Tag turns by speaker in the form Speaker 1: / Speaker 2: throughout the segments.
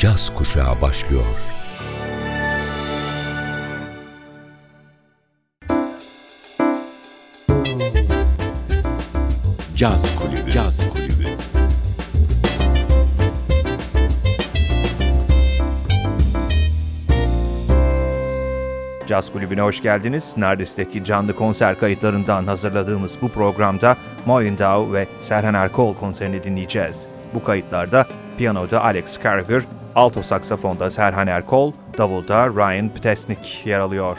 Speaker 1: caz kuşağı başlıyor. Caz Kulübü. Caz Kulübü.
Speaker 2: Caz Kulübü'ne hoş geldiniz. Nardis'teki canlı konser kayıtlarından hazırladığımız bu programda Moyendau ve Serhan Erkol konserini dinleyeceğiz. Bu kayıtlarda piyanoda Alex Carriger, alto saksafonda Serhan Erkol, davulda Ryan Ptesnik yer alıyor.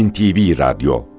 Speaker 3: NTV Radyo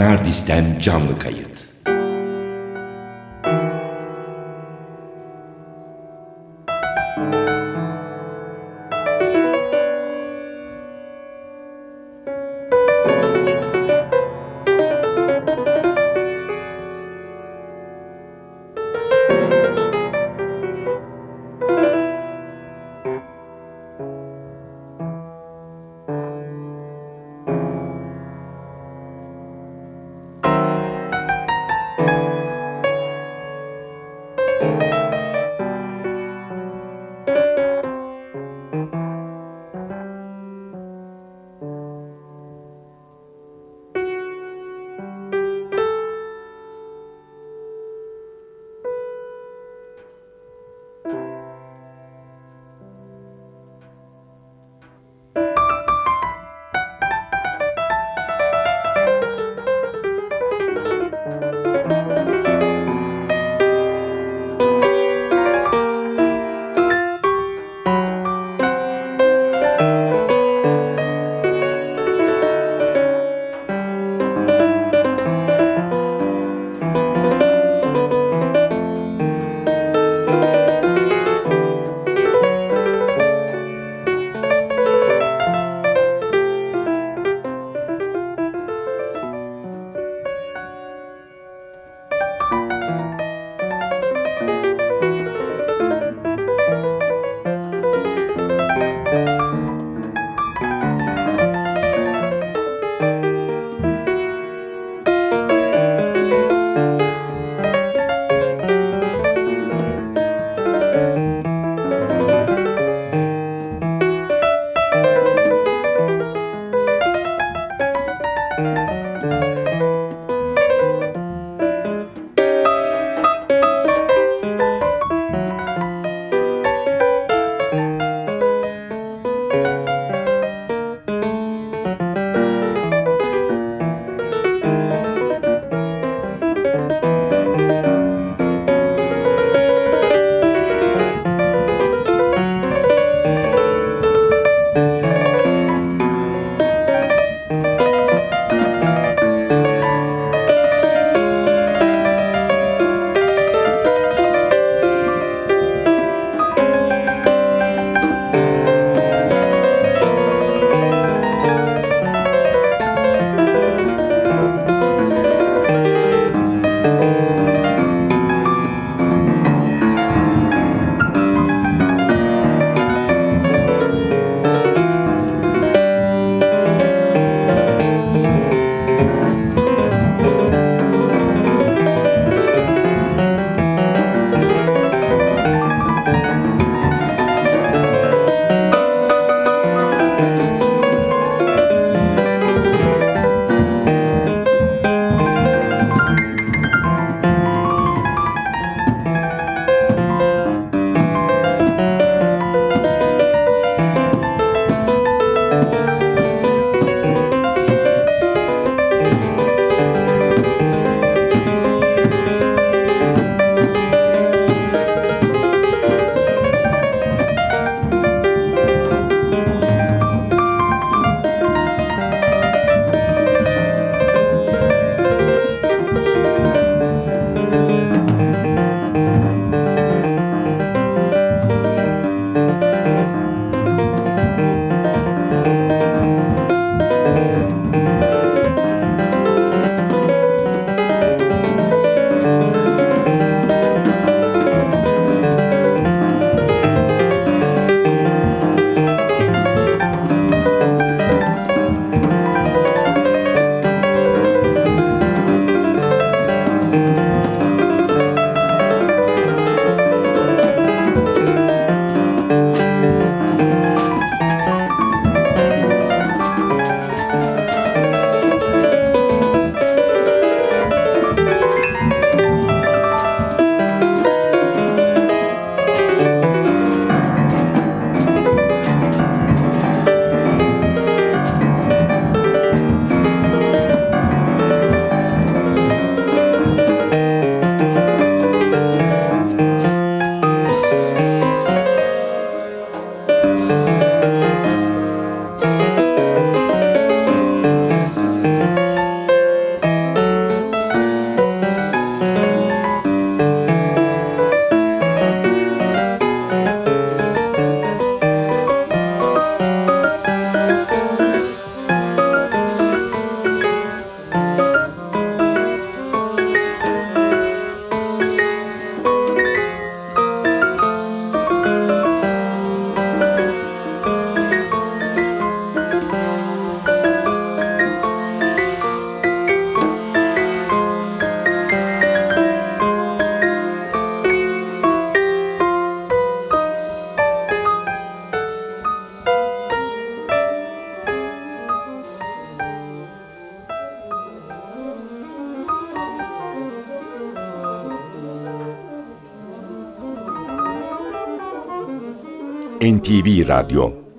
Speaker 1: Nardis'ten canlı kayıt. NTV Radyo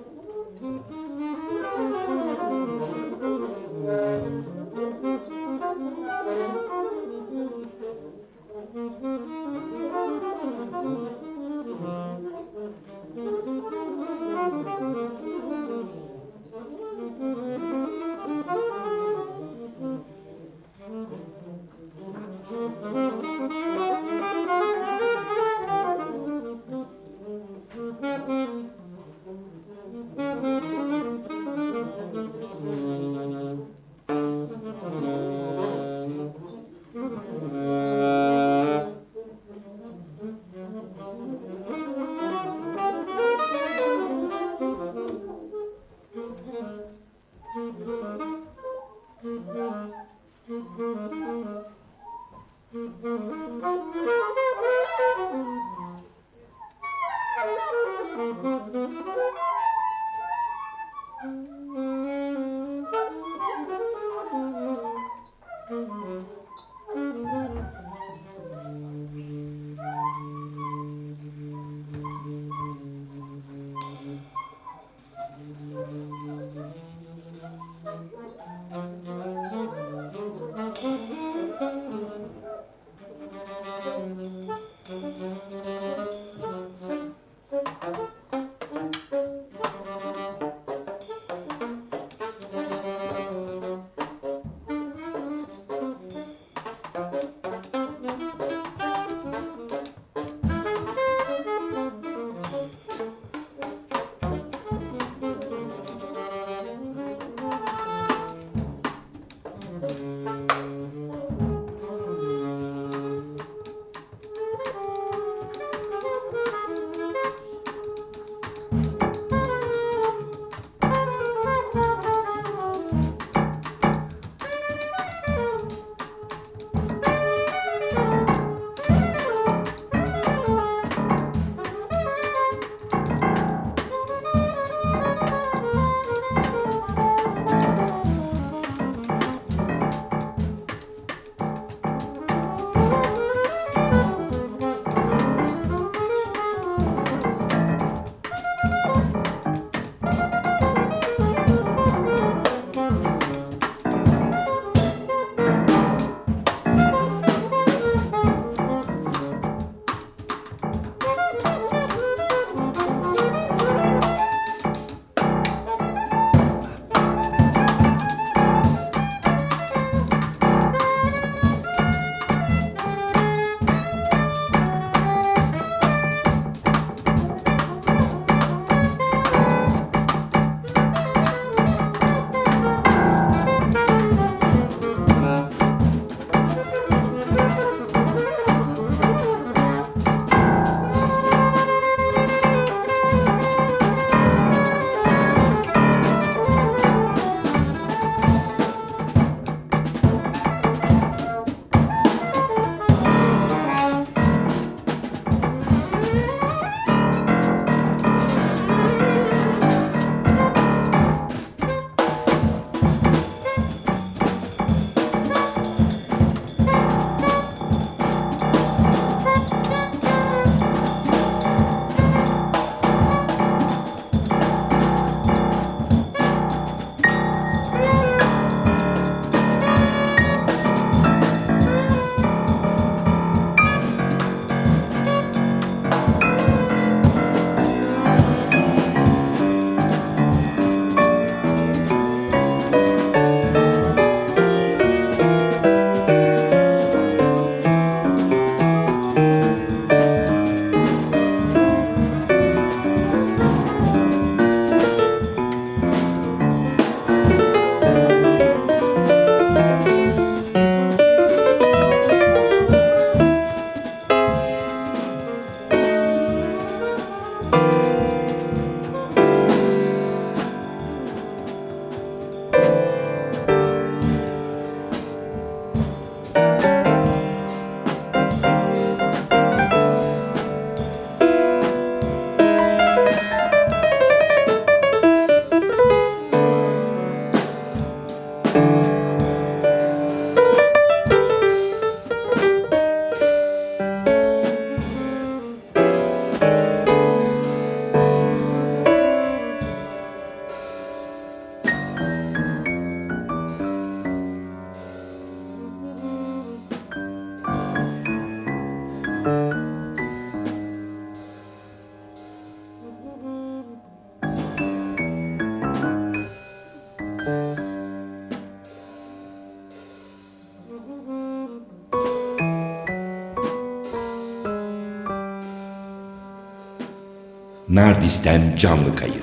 Speaker 1: Nardis'ten canlı kayıt.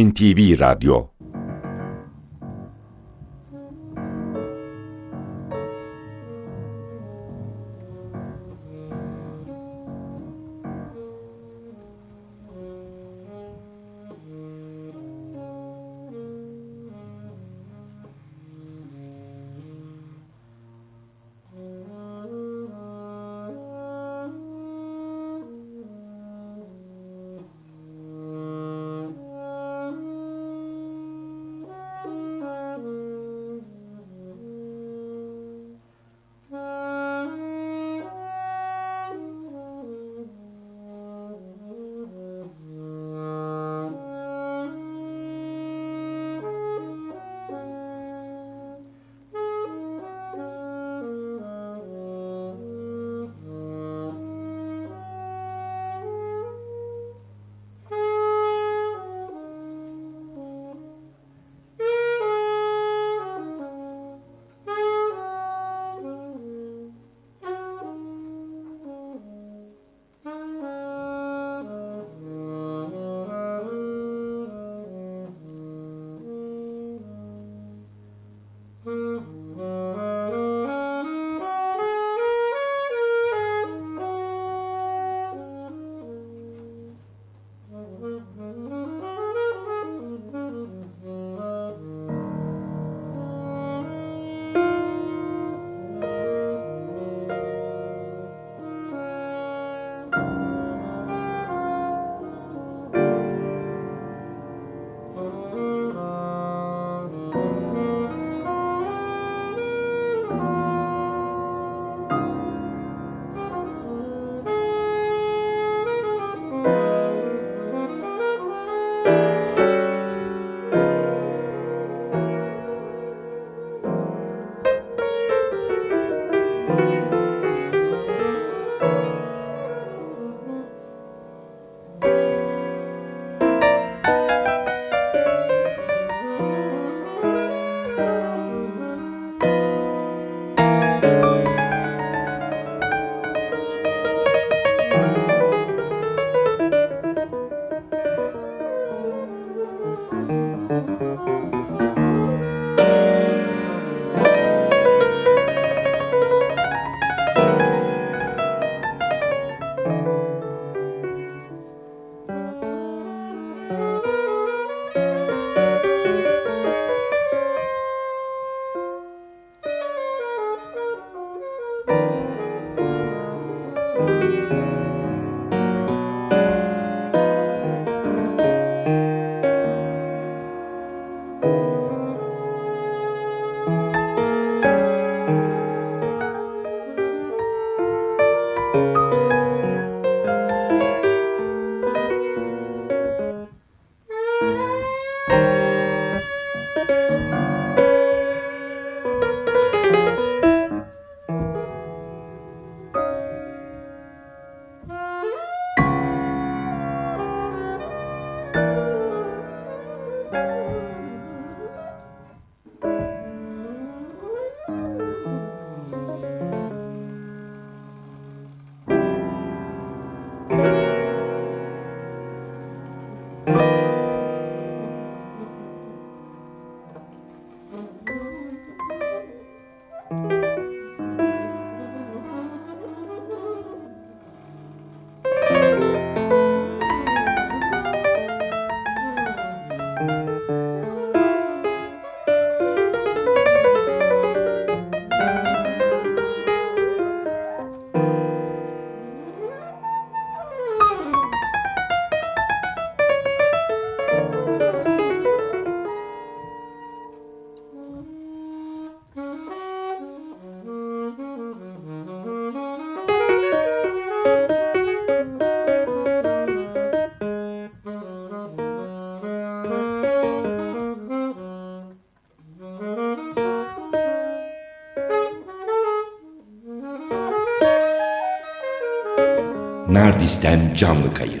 Speaker 1: NTV Radyo Nardis'ten canlı kayıt.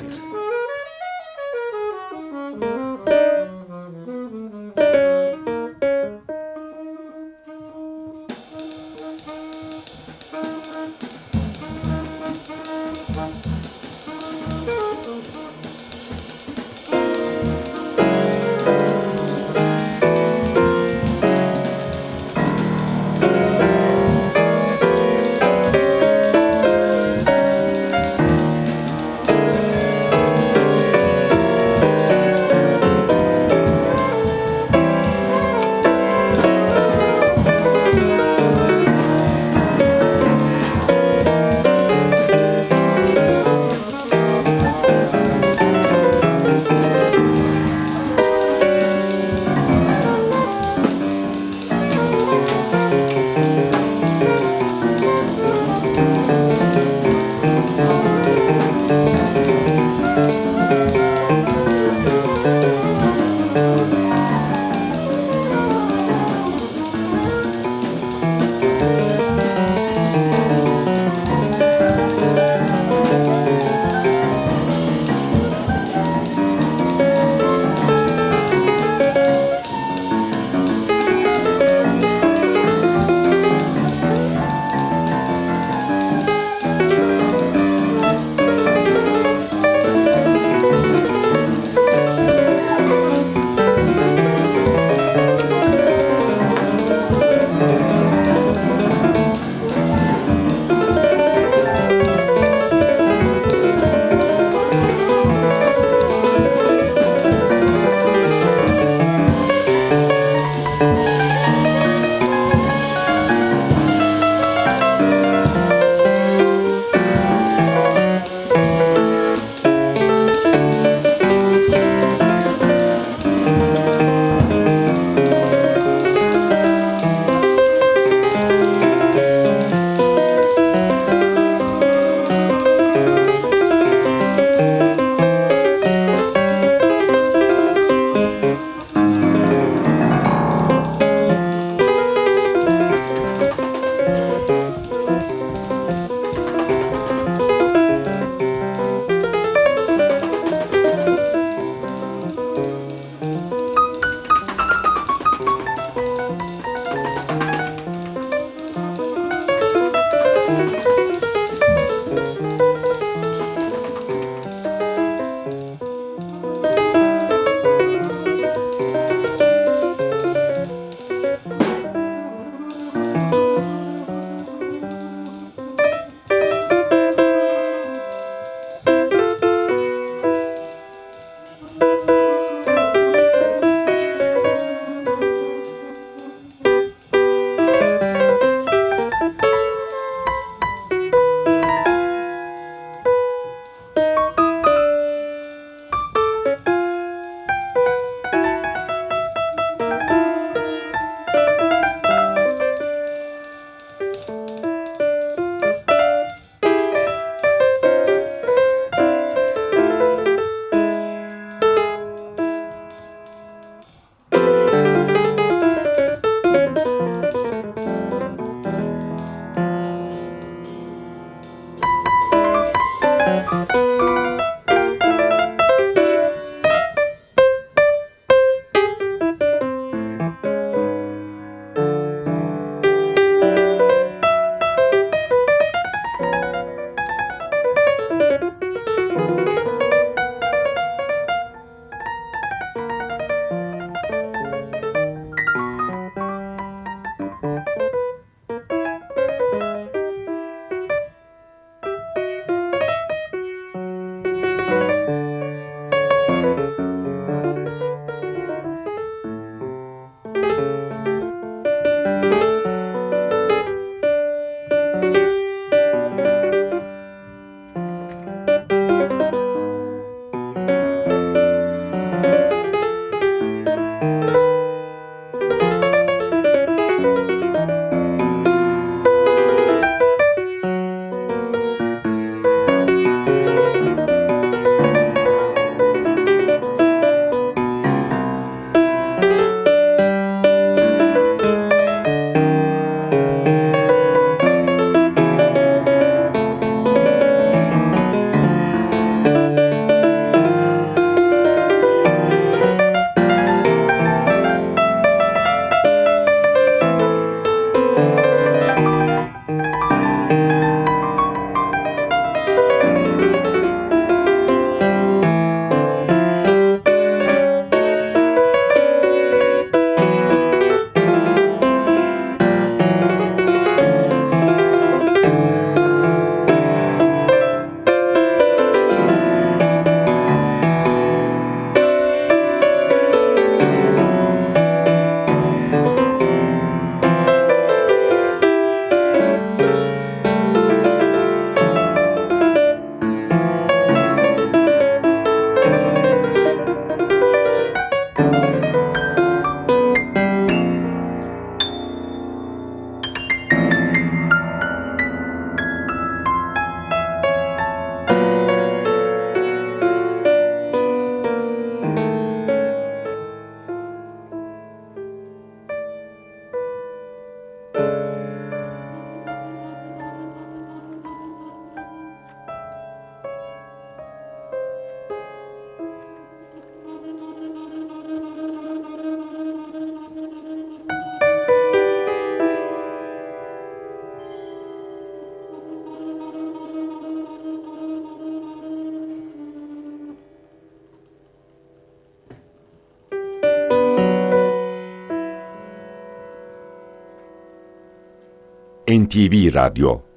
Speaker 1: NTV Radyo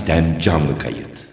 Speaker 1: Nardis'ten canlı kayıt.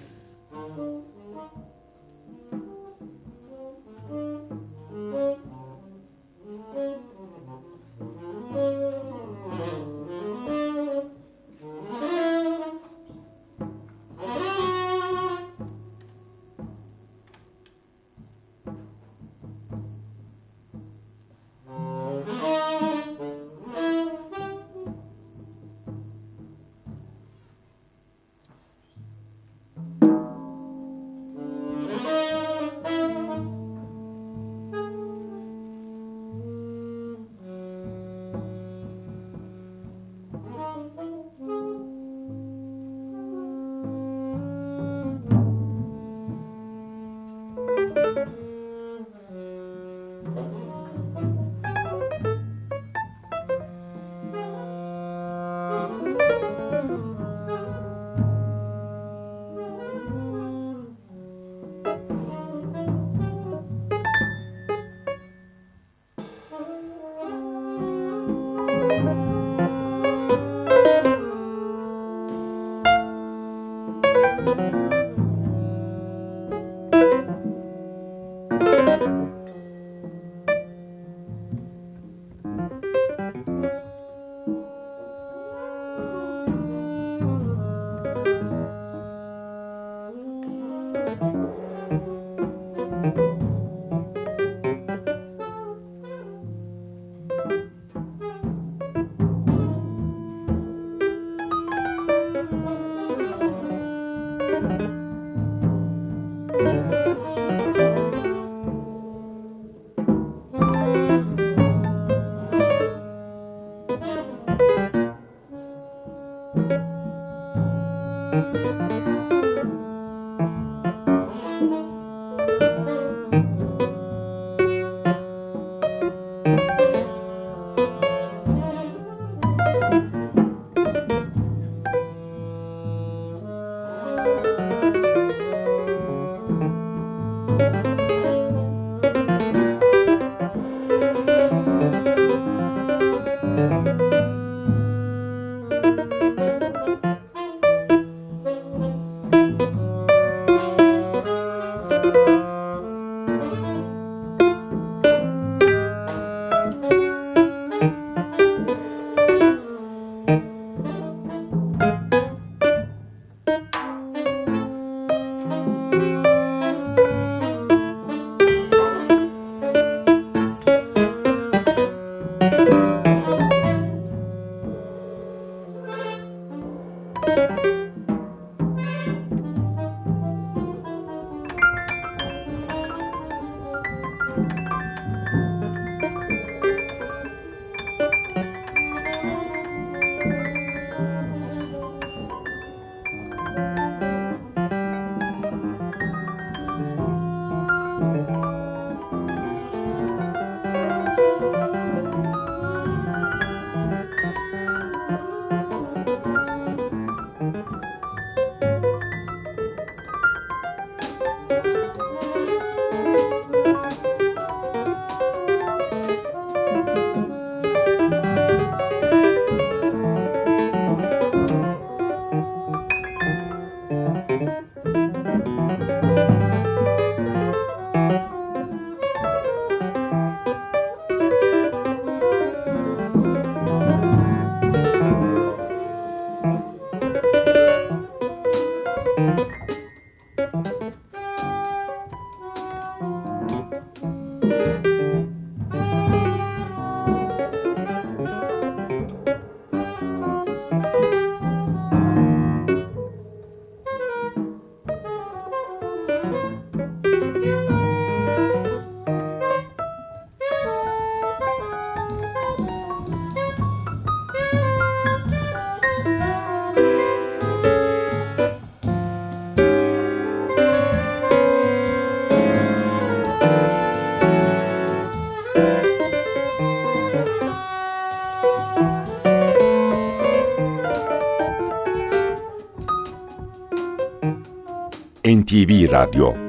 Speaker 1: NTV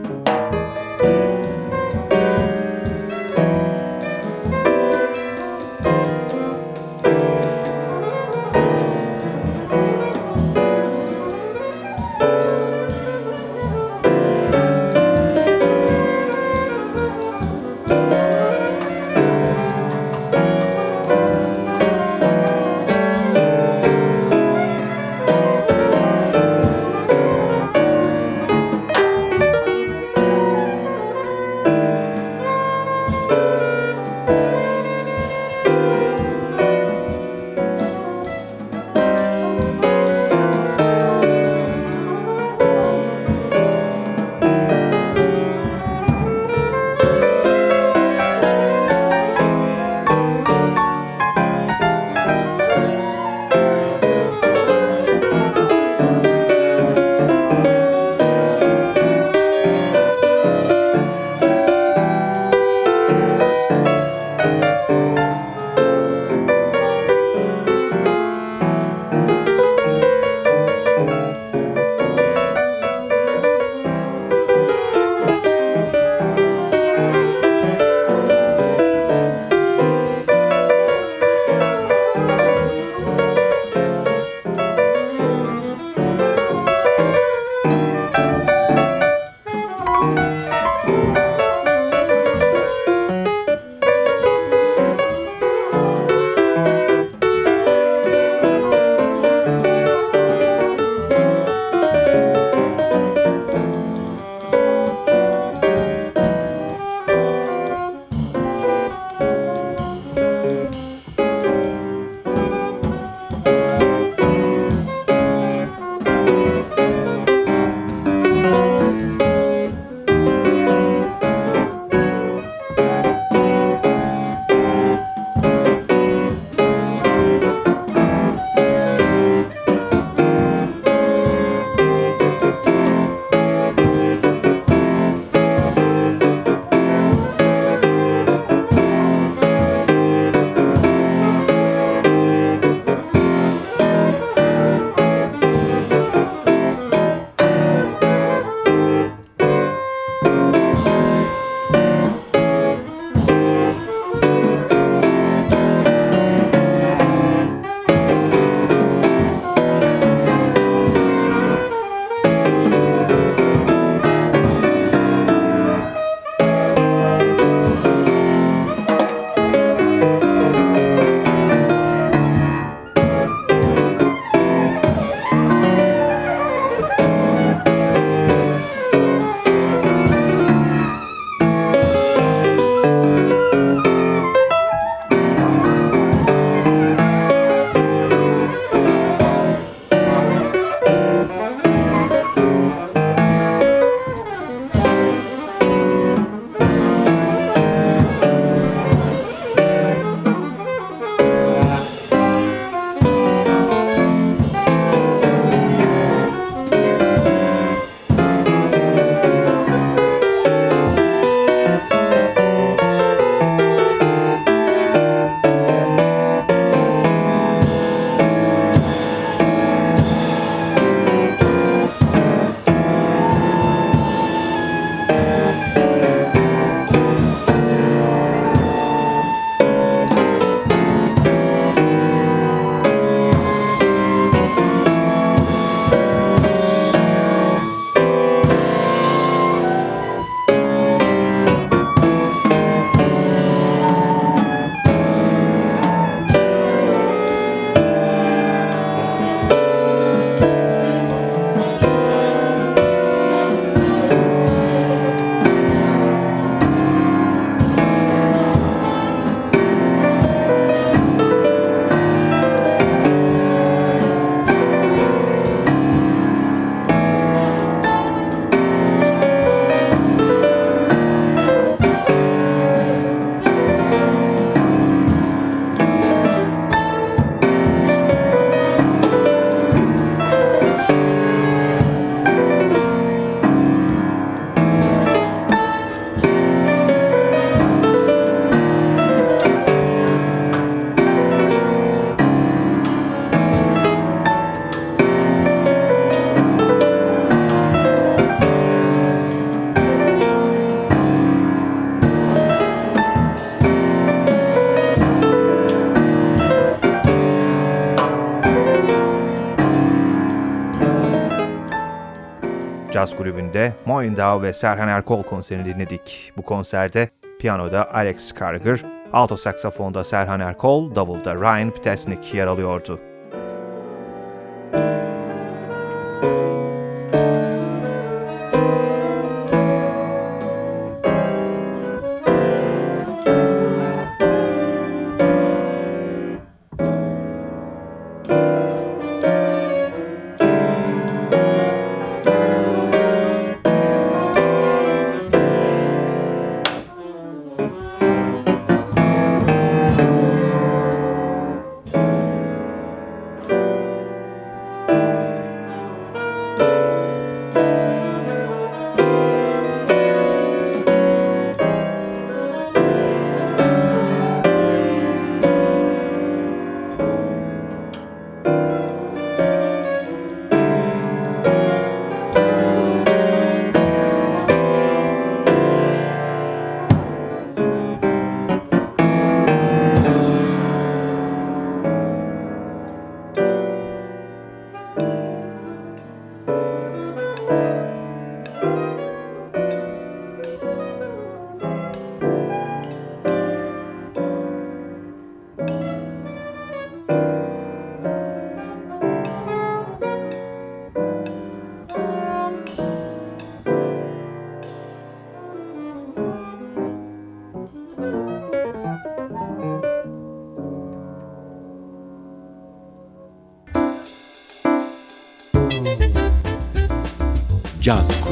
Speaker 2: Kulübü'nde Moindau ve Serhan Erkol konserini dinledik. Bu konserde piyanoda Alex Karger, alto saksafonda Serhan Erkol, davulda Ryan Ptesnik yer alıyordu.
Speaker 1: Caz Kulübü. Caz Kulübü.